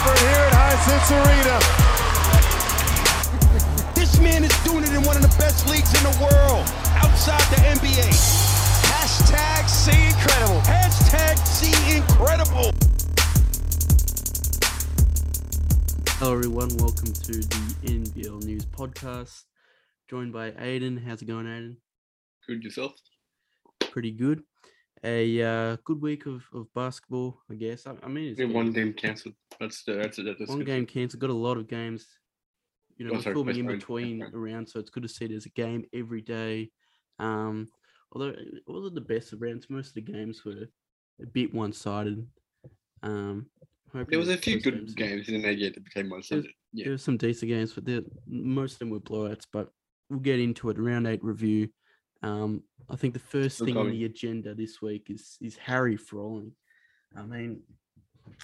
effort here at Hisense Arena. This man is doing it in one of the best leagues in the world, outside the NBA. Hashtag see incredible. Hashtag see incredible. Hello, everyone. Welcome to the NBL News Podcast. Joined by Aiden. How's it going, Aiden? Good yourself. Pretty good. A uh, good week of, of basketball, I guess. I, I mean, it's Yeah, one game cancelled. That's the that's it. That's one good. game cancelled. Got a lot of games. You know, Oh, we're filming in between around, so it's good to see there's a game every day. Um, although it wasn't the best of rounds, most of the games were a bit one-sided. Um, There was a few good again. games in there yet that became one sided. Yeah. There were some decent games, but most of them were blowouts. But we'll get into it. Round eight review. Um, I think the first Still thing on the agenda this week is is Harry Froling. I mean,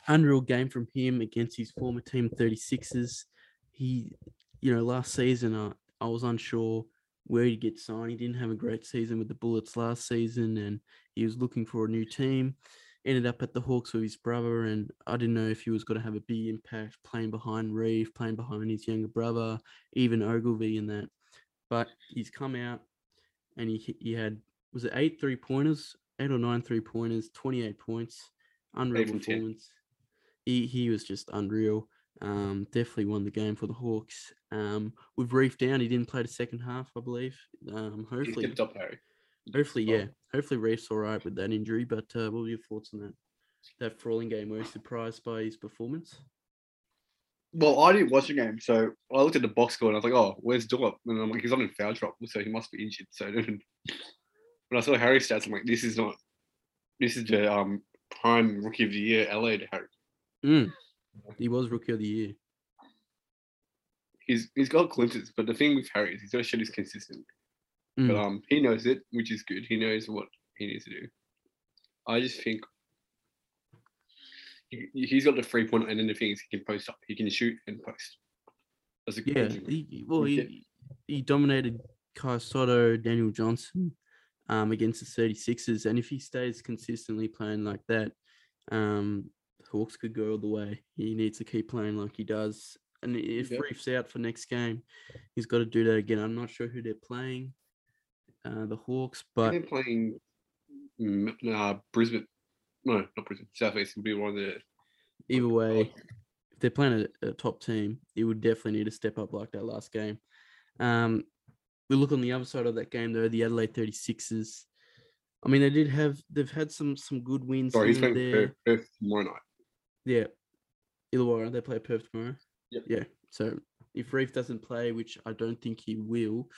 unreal game from him against his former team 36ers. He, you know, last season I, I was unsure where he'd get signed. He didn't have a great season with the Bullets last season, and he was looking for a new team. Ended up at the Hawks with his brother, and I didn't know if he was going to have a big impact playing behind Reath, playing behind his younger brother, even Ogilvy in that. But he's come out and he he had was it eight three pointers, eight or nine three pointers, twenty eight points, unreal from 10. performance. He he was just unreal. Um, definitely won the game for the Hawks. Um, with Reath down, he didn't play the second half, I believe. Um, hopefully, up, Harry. hopefully, yeah, hopefully Reath's all right with that injury. But uh, what were your thoughts on that? That Froling game, were you surprised by his performance? Well, I didn't watch the game, so I looked at the box score and I was like, "Oh, where's Duop?" And I'm like, "He's not in foul trouble, so he must be injured." So then, when I saw Harry's stats, I'm like, "This is not. This is the um prime rookie of the year, LA to Harry. Mm. He was rookie of the year. He's he's got glimpses, but the thing with Harry is he's got show he's consistent. But Mm. um, he knows it, which is good. He knows what he needs to do. I just think he, he's got the three point, and the thing is he can post up. He can shoot and post. That's a good Yeah, he, well, he he dominated Kai Sotto, Daniel Johnson um, against the 36ers. And if he stays consistently playing like that, um, Hawks could go all the way. He needs to keep playing like he does. And if Yep. Reath's out for next game, he's got to do that again. I'm not sure who they're playing, uh, the Hawks, but They're playing uh, Brisbane. No, not Brisbane. Southeast will be one of the. either way, if they're playing a, a top team, it would definitely need to step up like that last game. Um, we look on the other side of that game though, the Adelaide 36ers. I mean, they did have they've had some some good wins Sorry, he's playing there. Perth, tomorrow night. Yeah, Illawarra they play Perth tomorrow. Yep. Yeah, so if Reath doesn't play, which I don't think he will,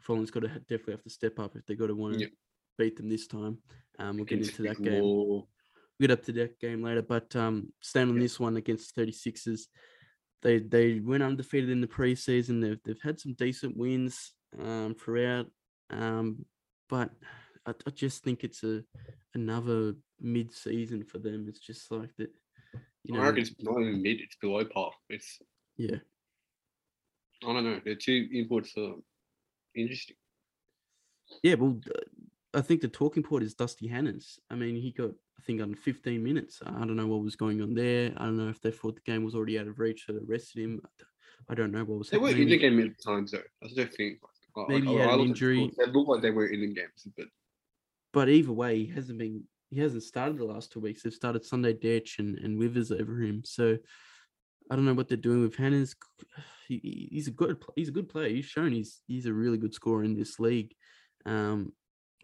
Fulham's got to definitely have to step up if they got to want to Yep. beat them this time. Um, we'll get into that game Law. We'll get up to that game later. But um, staying on Yeah. this one against the 36ers, they they went undefeated in the preseason. They've they've had some decent wins um, throughout, um, but I, I just think it's a another mid season for them. It's just like that, you know. I reckon it's not even mid. It's below par. It's Yeah, I don't know. The two imports are interesting. yeah. Well, I think the talking point is Dusty Hanners. I mean, he got I think on 15 minutes. I don't know what was going on there. I don't know if they thought the game was already out of reach, so they rested him. I don't know what was happening. They were happening. in the game at times though. That's the thing. I- I- Maybe he I- had I an injury. They looked like they were in the games, but but either way, he hasn't been he hasn't started the last two weeks. They've started Sunday Dech and, and Withers over him. So I don't know what they're doing with Hannahs. He, he- he's a good he's a good player. He's shown he's he's a really good scorer in this league. Um,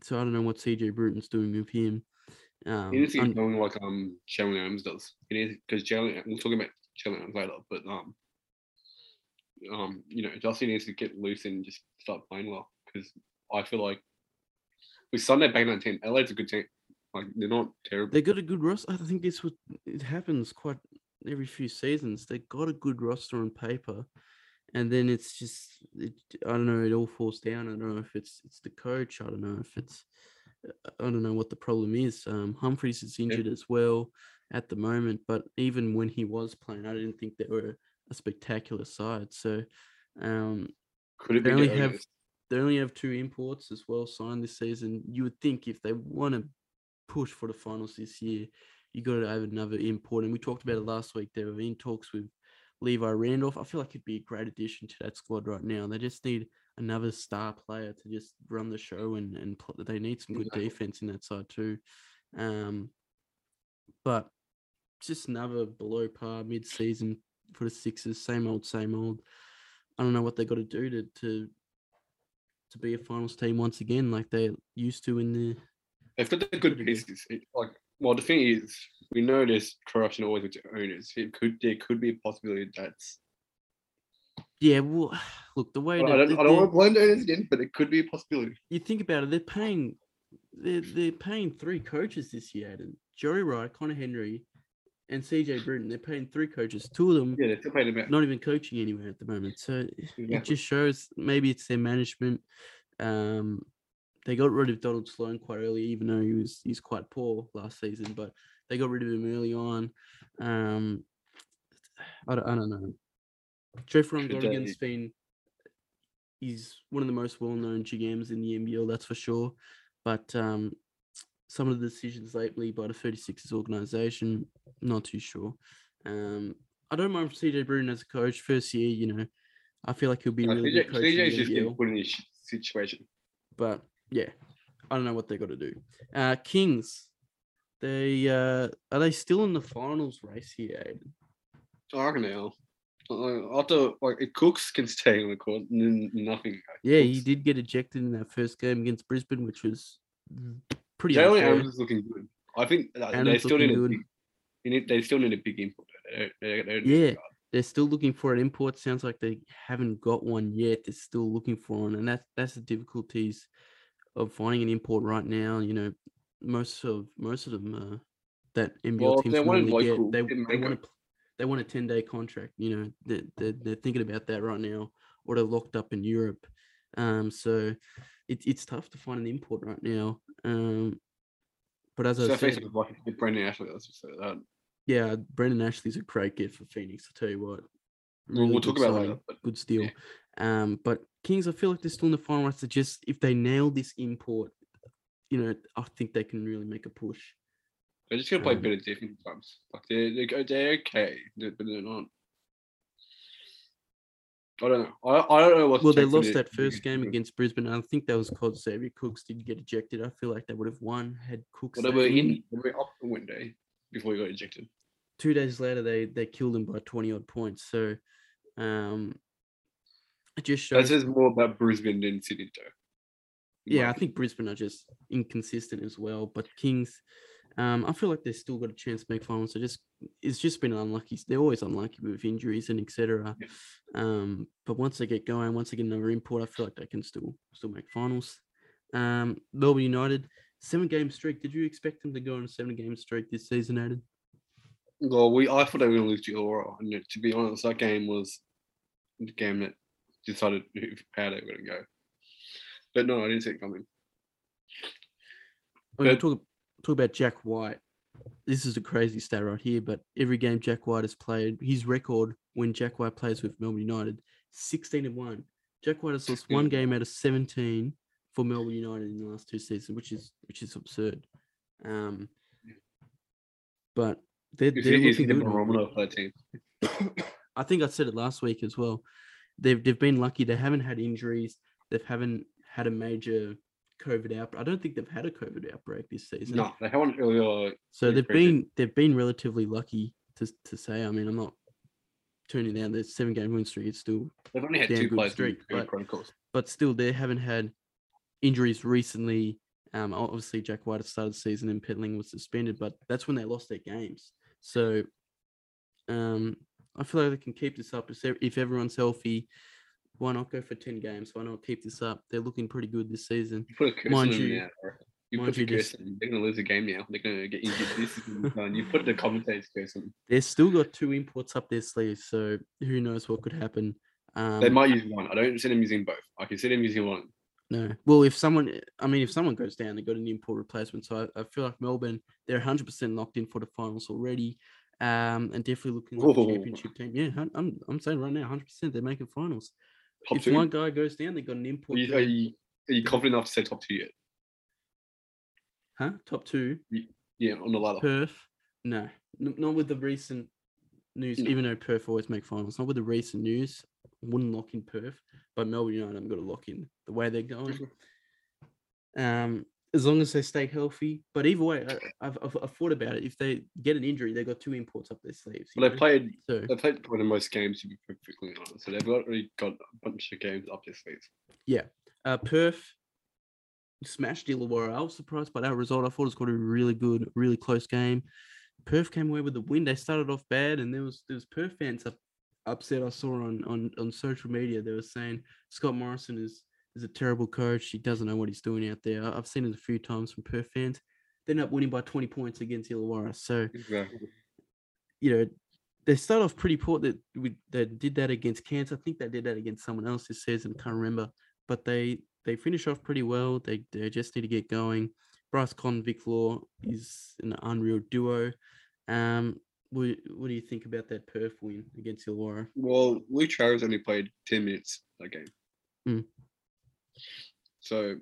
so I don't know what CJ Bruton's doing with him. Um, he needs to get going like um Jalen Adams does. He needs because Jalen. We'll talk about Jalen Adams later, but um um you know Dusty needs to get loose and just start playing well because I feel like with Sunday bang on ten, LA's a good team. Like they're not terrible. they got a good roster. I think this would it happens quite every few seasons. They got a good roster on paper, and then it's just it, I don't know. It all falls down. I don't know if it's it's the coach. I don't know if it's I don't know what the problem is. Um, Humphries is injured as well at the moment, but even when he was playing, I didn't think they were a spectacular side. So um, Could it they be only have they only have two imports as well signed this season. You would think if they want to push for the finals this year, you got to have another import. And we talked about it last week. They were in talks with Levi Randolph. I feel like it'd be a great addition to that squad right now. They just need another star player to just run the show and and pl- they need some good Exactly. defense in that side too. Um, but just another below par mid season for the Sixers. Same old, same old. I don't know what they got to do to to to be a finals team once again, like they used to in the. They've got the good pieces. Like, well, the thing is, we know there's corruption always with the owners. It could there could be a possibility that's. Yeah, well, look the way Well, that I don't, I don't want to the owners again, but it could be a possibility. you think about it, they're paying they're they're paying three coaches this year, Adam. Joey Wright, Conner Henry, and CJ Bruton. They're paying three coaches. Two of them Yeah, they're still paying them out. not even coaching anywhere at the moment. So it just shows maybe it's their management. Um, they got rid of Donald Sloan quite early, even though he was he's quite poor last season. But they got rid of him early on. Um, I don't, I don't know. Jeff Gonigan's they- been he's one of the most well-known GMs in the NBL, that's for sure. But um, some of the decisions lately by the 36ers organization, not too sure. Um, I don't mind CJ Bruton as a coach. First year, you know, I feel like he'll be Uh, really CJ good coach in CJ's just getting put in this situation. But yeah, I don't know what they got to do. Uh, Kings, they uh, are they still in the finals race here? Aiden? I reckon they are. After like if Cooks can stay on the court, nothing. Yeah, he did get ejected in that first game against Brisbane, which was pretty Jalen. Adams is looking good. I think that they still need a big, they, need, they still need a big input. They don't- they don't- Yeah. They're still looking for an import. Sounds like they haven't got one yet. They're still looking for one, and that's that's the difficulties of finding an import right now. You know, most of most of them uh, that NBL Well, teams they normally local, get, they, they want to they want a ten day contract. You know, they they're, they're thinking about that right now, or they're locked up in Europe. Um, so it, it's tough to find an import right now. Um, but as So I said, like Brandon Ashley, let's just say that. yeah, Brandon Ashley's a great get for Phoenix. I'll tell you what. We'll, we'll talk about that. But Good steal. yeah. Um, but Kings, I feel like they're still in the final. They just if they nail this import, you know, I think they can really make a push. They're just gonna play Um, better defense sometimes. Like they're they're, go- they're okay, they're- but they're not. I don't know. I, I don't know what. Well, they lost that first game against Brisbane. and I think that was called Xavier Cooks did get ejected. I feel like they would have won had Cooks. Well, they were in. They were up the window before he got ejected. Two days later, they they killed him by twenty odd points. So, um, it just That shows. says more about Brisbane than Sydney, though. Yeah, I think Brisbane are just inconsistent as well. But Kings, um, I feel like they've still got a chance to make finals. So just it's just been unlucky. They're always unlucky with injuries and etc. Yeah. Um, but once they get going, once they get another import, I feel like they can still still make finals. Um, Melbourne United, seven game streak. Did you expect them to go on a seven game streak this season, Aiden? Well, we I thought they were going to lose to Illawarra, and to be honest, that game was the game that decided who- how they were going to go. But no, I didn't see it coming. We're going But- to talk, talk about Jack White. This is a crazy stat right here, but every game Jack White has played, his record when Jack White plays with Melbourne United, 16 and 1. Jack White has lost one game out of 17 for Melbourne United in the last two seasons, which is which is absurd. Um, but they're, they're he is looking good. barometer for that team. I think I said it last week as well. They've they've been lucky. They haven't had injuries. They haven't had a major COVID outbreak. I don't think they've had a COVID outbreak this season. No, they haven't really. Uh, So they've been they've been relatively lucky to to say. I mean, I'm not turning down the seven game win streak. It's still, they've only had two players streak, but- but still, they haven't had injuries recently. Um, obviously Jack White had started the season and Petling was suspended, but that's when they lost their games. So, um, I feel like they can keep this up if everyone's healthy. Why not go for ten games? Why not keep this up? They're looking pretty good this season. You put a curse Mind on them you- now. Reckon. You put the curse on them. They're going to lose a game now. They're going to get injured. This is done. You put the commentators curse on them. They've still got two imports up their sleeves, so who knows what could happen. Um, They might use one. I don't see them using both. I can see them using one. No. Well, if someone, I mean, if someone goes down, they've got an import replacement. So I, I feel like Melbourne, they're 100% locked in for the finals already. Um, and definitely looking like a championship team. Yeah, I'm, I'm saying right now, 100% they're making finals. Top if two. one guy goes down, they've got an Are import. you, are, you, are you confident enough to say top two yet? Huh? Top two. Yeah, on the ladder. Perth. No, n- not with the recent news. No. Even though Perth always make finals, not with the recent news. I wouldn't lock in Perth, but Melbourne United, I'm going to lock in the way they're going. Um, as long as they stay healthy. But either way, I, I've, I've, I've thought about it. If they get an injury, they've got two imports up their sleeves. Well, they played. So They played one of the most games to be perfectly honest. So they've got already got a bunch of games up their sleeves. Yeah, uh, Perth smashed Illawarra. I was surprised by that result. I thought it was going to be a really good, really close game. Perth came away with the win. They started off bad, and there was there was Perth fans up, upset. I saw on, on on social media they were saying Scott Morrison is is a terrible coach. He doesn't know what he's doing out there. I've seen it a few times from Perth fans. They end up winning by 20 points against Illawarra. So Exactly. you know, they start off pretty poor. That we they did that against Cairns. I think they did that against someone else this season. I can't remember, but they they finish off pretty well. They they just need to get going. Bryce Cotton, Vic Law is an unreal duo. Um, what what do you think about that Perth win against Illawarra? Well, Luke Travers only played ten minutes that game. Mm. So,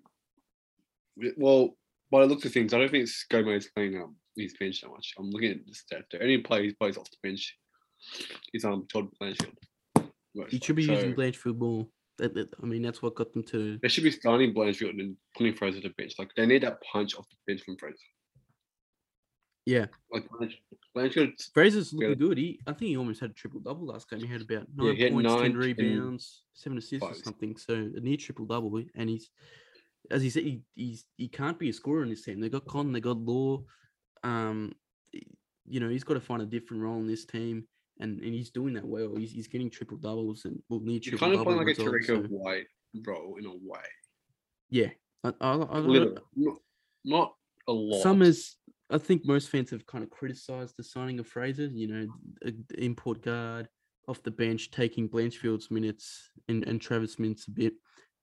well, by the look of things, I don't think Gomez playing um his bench that much. I'm looking at the stats. The only player he plays off the bench is um Todd Blanchfield. He should be using So, Blanchfield more. That, that- I mean, that's what got them to. They should be starting Blanchfield and putting Fraser to the bench. Like they need that punch off the bench from Fraser. Yeah, Like Blanch- Blanchfield, Fraser's Yeah. looking good. He, I think he almost had a triple double last game. He had about nine he had points, ten nine, 10 rebounds, seven assists or something. So a near triple double, and he's, as he said, he he's, he can't be a scorer in this team. They got Con, they got Law. Um, you know, he's got to find a different role in this team, and and he's doing that well. He's he's getting triple doubles and will need triple kind of playing like a results. Terrico so- White role in a way. yeah, I, I, I, I, not, not a lot. Summers, I think most fans have kind of criticized the signing of Fraser. You know, the import guard off the bench, taking Blanchfield's minutes and, and Travis minutes a bit.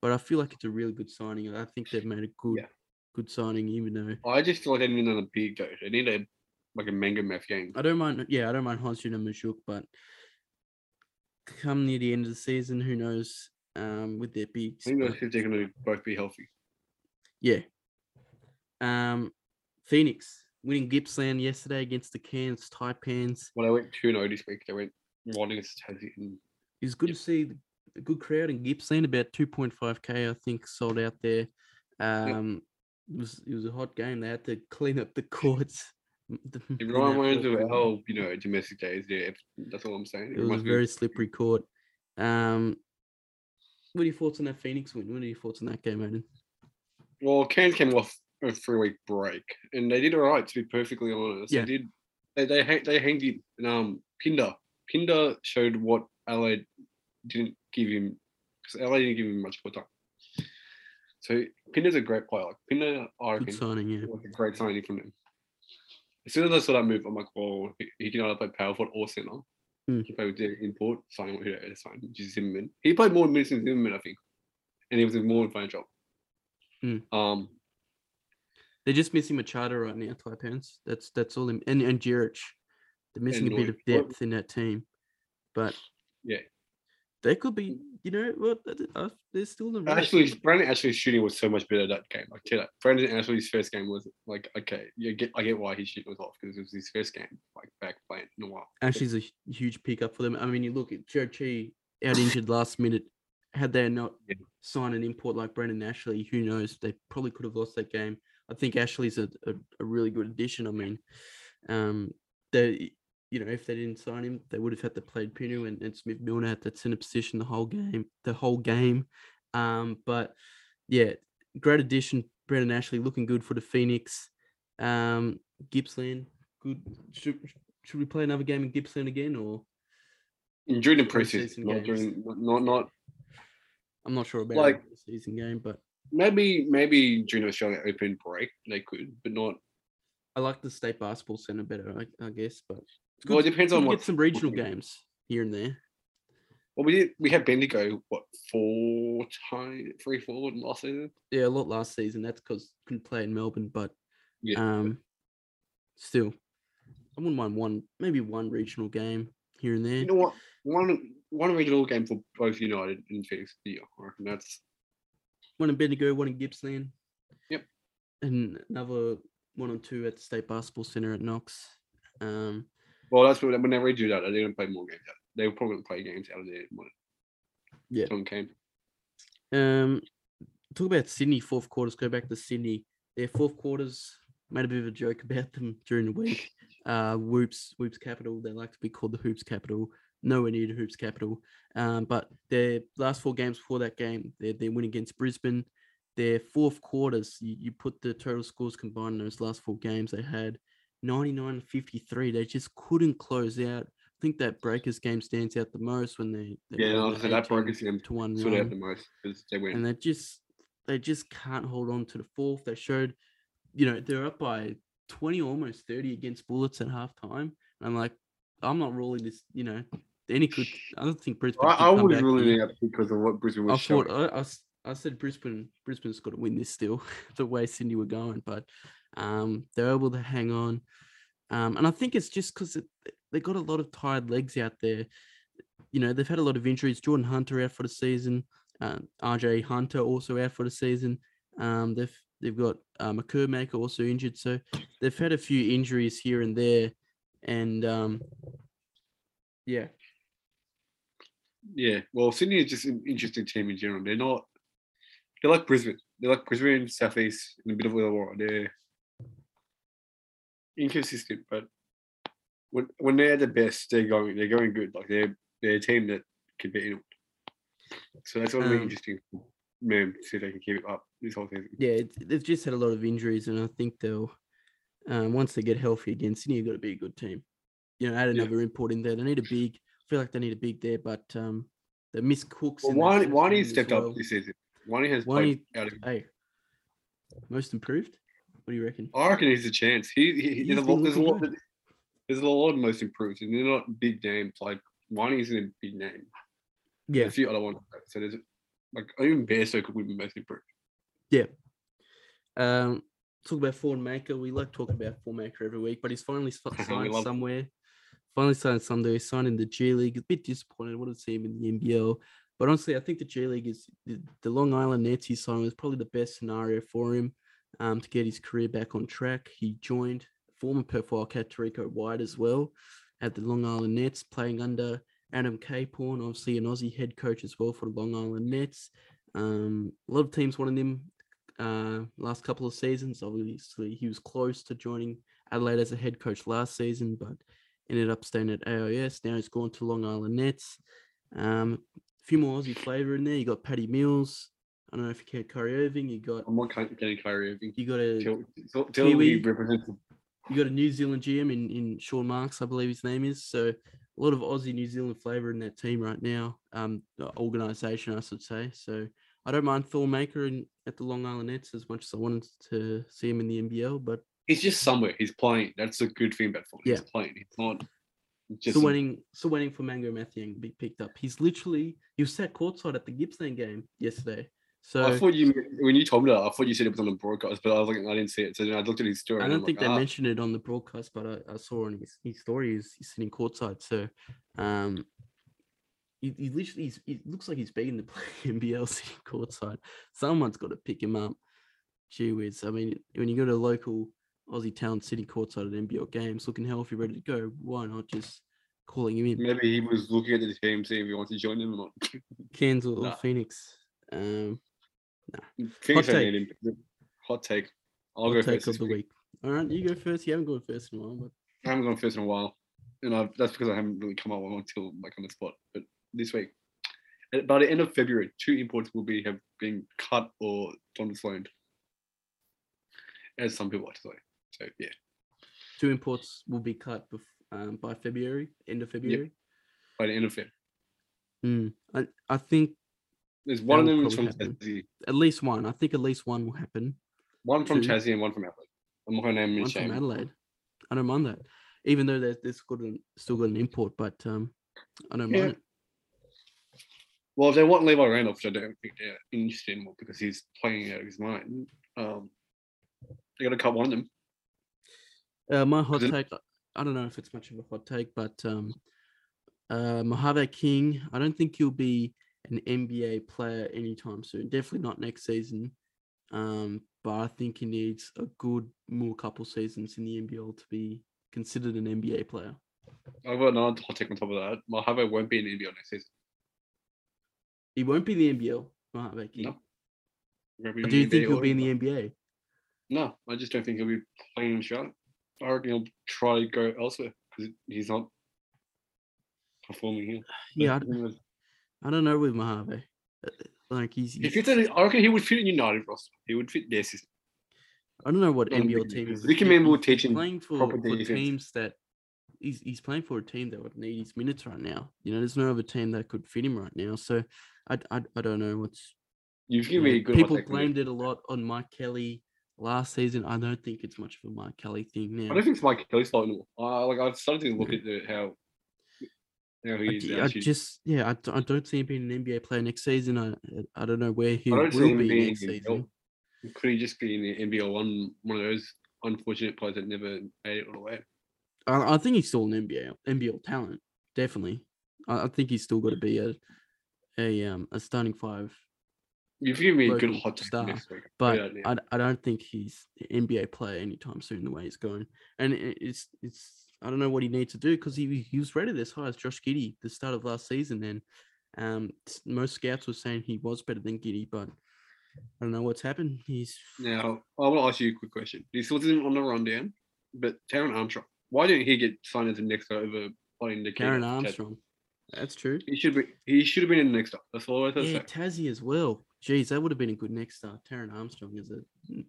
But I feel like it's a really good signing. I think they've made a good, Yeah. good signing. Even though I just feel like they need another big though. They need a like a Mangok Mathiang. I don't mind, yeah, I don't mind Hansun and Mashuk, but come near the end of the season, who knows? Um, with their bigs, I think those if they're going to both be healthy. yeah. Um, Phoenix winning Gippsland yesterday against the Cairns Taipans. Well, they went two 0 this week. They went one against Tassie and It was good Yep. to see the- a good crowd in Gippsland, about 2.5k, I think, sold out there. Um, it was it was a hot game. They had to clean up the courts. m- the- it in that reminds me of room. our you know domestic days. Yeah, that's all I'm saying. It was a very slippery court. Um, what are your thoughts on that Phoenix win? What are your thoughts on that game, Aiden? well, Cairns came off a three week break and they did all right. To be perfectly honest, Yeah. they did. They they they hanged it. And, um, Pinder Pinder showed what Adelaide didn't give him because Adelaide didn't give him much more time. So Pinder's a great player. Like Pinder, I Good reckon, signing, yeah. was a great signing from them. As soon as I saw that move, I'm like, well, he, he can either play power forward or center. Mm. He played with the import, signing what he had to sign, which is Zimmerman. He played more minutes than Zimmerman, I think. And he was a more advanced job. Mm. Um, They're just missing Machado right now, Taipans. That's that's all. Them, and and Jeric. They're missing a bit of Well- depth in that team, but Yeah. they could be. You know what? Uh, they're still the. Actually, Brandon Ashley's shooting was so much better that game. Like, tell Brandon Ashley's first game was like, okay, you get, I get why his shooting was off because it was his first game, like back playing in a while. Ashley's a hu- huge pickup for them. I mean, you look at Jared Chi out injured last minute. Had they not Yeah. signed an import like Brandon Ashley, who knows? They probably could have lost that game. I think Ashley's a, a, a really good addition. I mean, um, they, you know, if they didn't sign him, they would have had to play Pinu and, and Smith Milner at that center position the whole game, the whole game. Um, but yeah, great addition. Brandon Ashley looking good for the Phoenix. Um, Gippsland, good. Should, should we play another game in Gippsland again, or during the Preseason preseason, not games. during, not, not, not I'm not sure about Like- the season game, but maybe, maybe during the Australian Open break they could, but not. I like the state basketball center better, I, I guess. But it's Well, it depends on what get some regional games here and there. Well, we did. We had Bendigo what four times, three, four last season. Yeah, a lot last season. That's because couldn't play in Melbourne, but Yeah. um, still, I wouldn't mind one, maybe one regional game here and there. You know what? One one regional game for both United and Phoenix. Yeah, I reckon that's one in Bendigo, one in Gippsland. Yep. And another one or two at the State Basketball Center at Knox. Um, Well, that's what, when they redo that, they're going to play more games out. They'll probably play games out of there. When Yeah. Tom came. Um, talk about Sydney fourth quarters. Go back to Sydney. Their fourth quarters made a bit of a joke about them during the week. Uh, Whoops, Whoops Capital. They like to be called the Hoops Capital. Nowhere near the Hoops Capital. Um, but their last four games before that game, their their win against Brisbane. Their fourth quarters, you, you put the total scores combined in those last four games, they had 99 53. They just couldn't close out. I think that Breakers game stands out the most when they, they Yeah, the that Breakers game to one Stood out the most because they win. and they just they just can't hold on to the fourth. They showed, you know, they're up by 20, almost 30 against Bullets at halftime. And I'm like, I'm not ruling this, you know, any could I don't think Brisbane. I, I was back ruling here. it out because of what Brisbane I was thought showing. I, I s- I said Brisbane Brisbane's got to win this still, the way Sydney were going, but um, they're able to hang on, um, and I think it's just because they got a lot of tired legs out there. You know, they've had a lot of injuries. Jordan Hunter out for the season. Uh, RJ Hunter also out for the season. Um, they've they've got uh, McCurmaker also injured, so they've had a few injuries here and there, and um, yeah, Yeah, well, Sydney is just an interesting team in general. They're not. They're like Brisbane. They're like Brisbane, Southeast, and a bit of Illawarra. They're inconsistent, but when when they're the best, they're going. They're going good. Like they're they're a team that can beat anyone. So that's going to be Um, interesting. Man, see if they can keep it up this whole season. yeah, they've just had a lot of injuries, and I think they'll um, once they get healthy again, Sydney have got to be a good team. You know, add Yeah. another import in there. They need a big. Feel like they need a big there, but um, they miss Cooks. Well, Wani Wani stepped well. up this season. Wani has Wani- played out of. Hey, most improved. What do you reckon? I reckon he's a chance. He, he He's there's, a lot, there's a lot. There's a lot of most improved, and they're not big names. Like Wani isn't a big name. Yeah, a few other ones. So there's like even Bearso could win the most improved. yeah. Um, talk about Thon Maker. We like talking about Thon Maker every week, but he's finally signed somewhere. Finally signed Sunday, signed in the G League. A bit disappointed. Wanted to see him in the NBL. But honestly, I think the G League is the, the Long Island Nets signed was probably the best scenario for him um, to get his career back on track. He joined former Perth Wildcat Terrico White as well at the Long Island Nets, playing under Adam Caporn, obviously an Aussie head coach as well for the Long Island Nets. Um, a lot of teams wanted him uh, last couple of seasons. Obviously, he was close to joining Adelaide as a head coach last season, but ended up staying at AIS. Now he's gone to Long Island Nets. Um, a few more Aussie flavour in there. You got Paddy Mills. I don't know if you care Kyrie Irving. You got I'm not getting Kyrie Irving. you got a Tell, tell, tell him he Kiwi. you got a New Zealand GM in in Sean Marks, I believe his name is. So a lot of Aussie New Zealand flavour in that team right now. Um, organisation, I should say. So I don't mind Thon Maker in at the Long Island Nets as much as I wanted to see him in the NBL, but He's just somewhere. He's playing. That's a good thing about Thon. He's playing. He's not just. a- waiting, still waiting for Mangok Mathiang to be picked up. He's literally you was sat courtside at the Gippsland game yesterday. So I thought you when you told me that I thought you said it was on the broadcast, but I was like I didn't see it. So then I looked at his story. I don't think like, they ah, mentioned it on the broadcast, but I, I saw on his, his story he's, he's sitting courtside. So, um, he, he literally he's, he looks like he's begging to play NBL sitting courtside. Someone's got to pick him up. Gee whiz! I mean, when you go to a local Aussie town sitting courtside at NBL games, looking healthy, ready to go, why not just calling him in? Maybe he was looking at the team, seeing if he wants to join them or not. Kansas or Nah. Phoenix. Um, Phoenix don't take. Hot take. I'll hot go take first. of the week. week. All right, you go first. You haven't gone first in a while, but I haven't gone first in a while, and I've, that's because I haven't really come up with one until like on the spot. But this week, by the end of February, two imports will be have been cut or loaned, as some people like to say. So yeah, two imports will be cut bef- um, by February, end of February. by the end of February. Mm, I, I think there's one of them is from probably happen. Tassie, at least one. I think at least one will happen. one from Two. Tassie, and one from Adelaide. I'm not going to name any One from. Adelaide. I don't mind that, even though there's, there's got an, still got an import, but um, I don't Yeah. mind. it. Well, if they want Levi Randolph, which I don't think they're interested in more because he's playing out of his mind. Um, they got to cut one of them. Uh, my hot take. I don't know if it's much of a hot take, but um, uh, Mojave King. I don't think he'll be an NBA player anytime soon. Definitely not next season. Um, but I think he needs a good more couple seasons in the NBL to be considered an NBA player. I've got another hot take on top of that. Mojave won't be in NBL next season. He won't be in the NBL. Mojave King. No. He won't be I in do the think he'll be in the NBA. No, I just don't think he'll be playing in Charlotte. I reckon he'll try to go elsewhere because he's not performing here. Yeah, I, knows? I don't know with Mojave. Uh, Like he's, He he's fits in, I reckon he would fit in United roster. He would fit their system. I don't know what on NBL team is. Ricky he- Mandel he's teaching playing for, proper for teams that he's he's playing for a team that would need his minutes right now. You know, there's no other team that could fit him right now. So I I, I don't know what's You've you given me a good people take on it. blamed it a lot on Mike Kelly last season. I don't think it's much of a Mike Kelly thing now. I don't think it's Mike Kelly's fault anymore. Uh, like I've started to look at the, how how I, he is. I just yeah, I, d- I don't see him being an NBA player next season. I I don't know where he will don't see him be next season. Could he just be in the NBL one one of those unfortunate players that never made it all the way? I, I think he's still an NBA NBL talent, definitely. I, I think he's still got to be a a um a starting five, You've given me a good hot star, but Yeah, yeah. I, I don't think he's an NBA player anytime soon. The way he's going, and it's it's I don't know what he needs to do because he he was rated as high as Josh Giddey the start of last season. And um, most scouts were saying he was better than Giddey, but I don't know what's happened. He's Now, I want to ask you a quick question. This wasn't on the rundown, but Taran Armstrong, why didn't he get signed as the next over playing the kid? Armstrong. That's true. He should be. He should have been in the next up. That's all I to Yeah. Tassie as well. Jeez, that would have been a good next start. Taran Armstrong is a.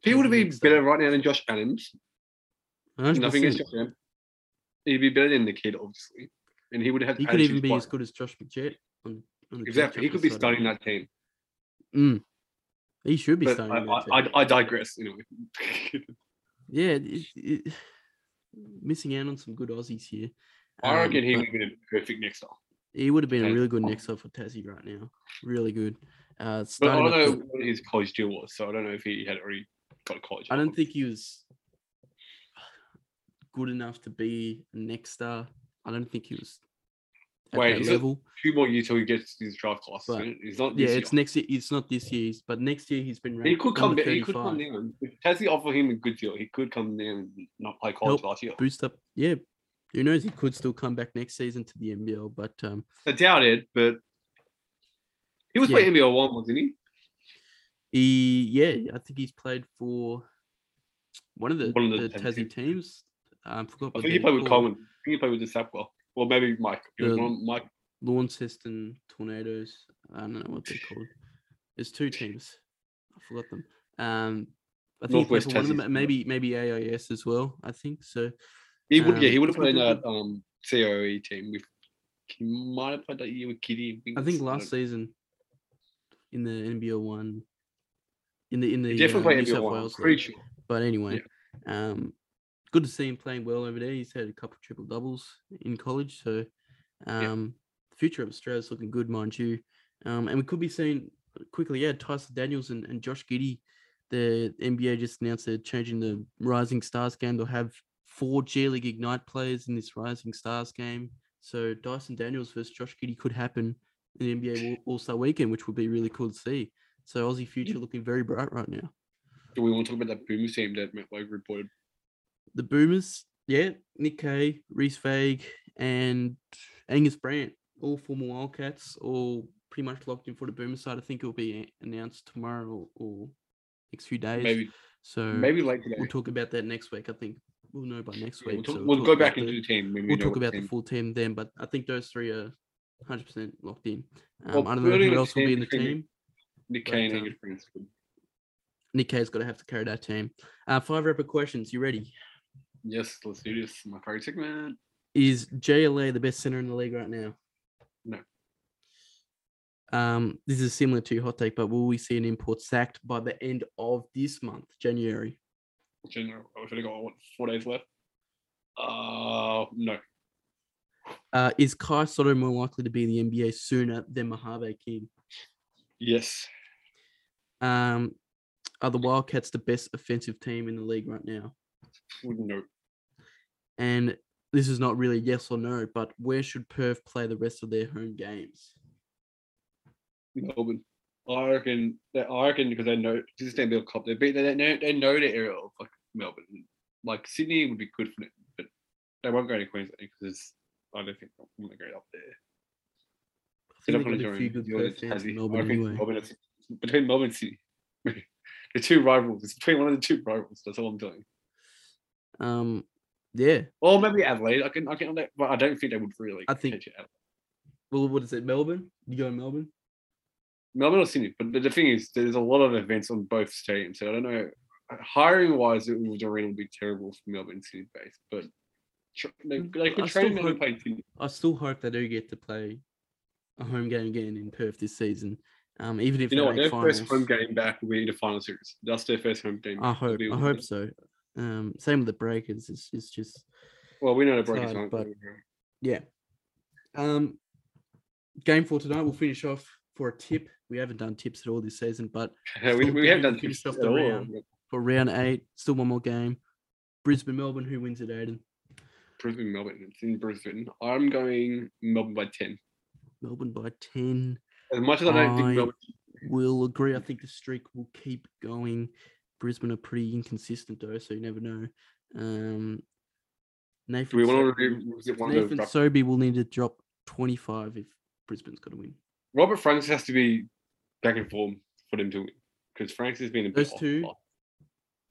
He would have been next star. better right now than Josh Adams. 100%. Nothing against Josh Adams. He'd be better than the kid, obviously, and he would have. He could even be one. as good as Josh Magette on, on Exactly, he could be starting that team. Mm. He should be But starting. I, that I, team. I, I digress. Anyway, yeah, it, it, missing out on some good Aussies here. I reckon Um, he but would have been a perfect next up. He would have been a really good next up for Tassie right now. Really good. Uh, But I don't know what his college deal was, so I don't know if he had already got a college. I don't think he was good enough to be a next star. I don't think he was Wait, that is it- level. two more years till he gets his draft class. But- isn't it? Yeah, This it's year. next year. It's not this year's, but next year he's been ranked. He could come. Down, he could come 35. down. If Tassie offer him a good deal, he could come down and not play college Help last year. boost up. Yeah, who knows? He could still come back next season to the NBL, but um, I doubt it, but he was Yeah. playing NBL one, wasn't he? he yeah, I think he's played for one of the, One of the, the Tassie teams. teams. Um, forgot I think he played with. Coleman. I think he played with the Sapwell. Well, maybe Mike. It The- one, Mike. Launceston Tornadoes. I don't know what they're called. There's two teams. I forgot them. Um, I think Northwest one of them. Maybe maybe AIS as well. I think so. He would. yeah, um, he would have played in that um COE team with. He might have played that year with Kitty. I think last season in the NBL one, in the in the He definitely uh, New NBL South one. Wales pretty sure. But anyway, um, good to see him playing well over there. He's had a couple triple doubles in college, so um, the future of Australia is looking good, mind you. Um, and we could be seeing quickly, yeah, Dyson Daniels and, and Josh Giddey. The NBA just announced they're changing the Rising Stars game. They'll have four G League Ignite players in this Rising Stars game. So Dyson Daniels versus Josh Giddey could happen in the NBA All Star Weekend, which would be really cool to see. So Aussie future looking very bright right now. Do we want to talk about that Boomers team that Matt Logue reported? the Boomers, yeah, Nick Kay, Rhys Vague, and Angus Brandt, all former Wildcats, all pretty much locked in for the Boomers side. I think it'll be announced tomorrow or, or next few days. Maybe so maybe late today. we'll talk about that next week. I think we'll know by next Yeah, week. we'll, so talk- we'll talk go back the- into the team. When we We'll talk about the team. full team then, but I think those three are 100% locked in. Um, Well, I don't know who else will be in the between- team. Nick Kay and um, Angus Brandt. Nick Kay's got to have to carry that team. Uh, five rapid questions. You ready? Yes, let's do this. My favorite segment. Is JLA the best center in the league right now? No. Um, this is similar to your hot take, but will we see an import sacked by the end of this month, January? General, I've only got what, four days left. Uh, no. Uh, is Kai Soto more likely to be in the NBA sooner than Mojave King? Yes. Um, are the Wildcats the best offensive team in the league right now? No. And this is not really yes or no, but where should Perth play the rest of their home games? In Melbourne. I reckon that I reckon because they know this is Stanley Cup, they beat they know they know the area of like Melbourne. Like Sydney would be good for them, but they won't go to Queensland because I don't think they'll want to go up there. I think they've got a few good the in Melbourne anyway. Melbourne between Melbourne and Sydney, the two rivals. It's between one of the two rivals. That's all I'm doing. Um, yeah. Or maybe Adelaide. I can I can, but I don't think they would really. I think-. Well, what is it? Melbourne? You go to Melbourne? Melbourne or Sydney. But the, thing is, there's a lot of events on both stadiums, so I don't know. Hiring wise, it would the arena would be terrible for Melbourne and Sydney base, but they, they could I train still them and hope- play Sydney. I still hope they do get to play a home game again in Perth this season. Um, even if You know what? Their finals. first home game back will be the final series. That's their first home game. I hope. I hope so. Um, same with the Breakers. It's, it's just Well, we know the Breakers hard, but- yeah. Um, game for tonight. We'll finish off for a tip. We haven't done tips at all this season, but we, we haven't done tips at all. round. for round eight, still one more game. Brisbane, Melbourne. Who wins it, Aiden? Brisbane, Melbourne. It's in Brisbane. I'm going Melbourne by ten. Melbourne by ten. As much as I don't I- think Melbourne, Will agree. I think the streak will keep going. Brisbane are pretty inconsistent though, so you never know. Um, Nathan, do we want to do was it one of the Nathan Sobey will need to drop 25 if Brisbane's got to win. Robert Franks has to be back in form for them to win because Franks has been a Those off two, last-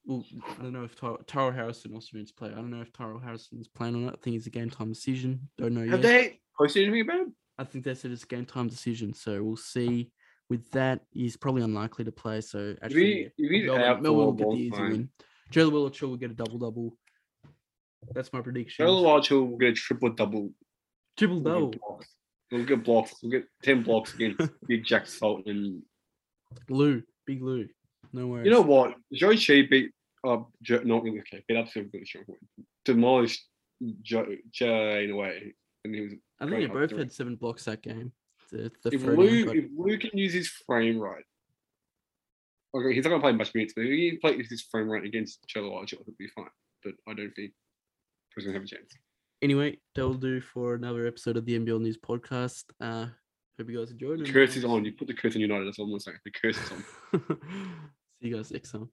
Well, I don't know if Ty- Tyrell Harrison also needs to play. I don't know if Tyrell Harrison's playing or not. I think it's a game time decision. Don't know Have yet. they posted anything about him? I think they said it's a game time decision, so we'll see. With that, he's probably unlikely to play. So If actually, he, if Melbourne, Melbourne will get the easy time, win. Jo Lual-Acuil will get a double double. That's my prediction. Trevor Lodge will get a triple double. Triple double. We'll get blocks. We'll get ten blocks against Big Jack Salt and Lou, big Lou. No worries. you know what? Joey Chi beat uh jo- not okay, beat up some really strong point. Demolished Joe Jay in a way. And he was I think they both had seven blocks that game. The, the if Lou got- if Lou can use his frame right. Okay, he's not gonna play much minutes, but if he can play his frame right against Chelo Lodge, it'll be fine. But I don't think he's gonna have a chance. Anyway, that'll do for another episode of the NBL News podcast. Uh, hope you guys enjoyed. The curse uh, is on. You put the curse on United, that's all I'm gonna say. The curse is on. See you guys next time.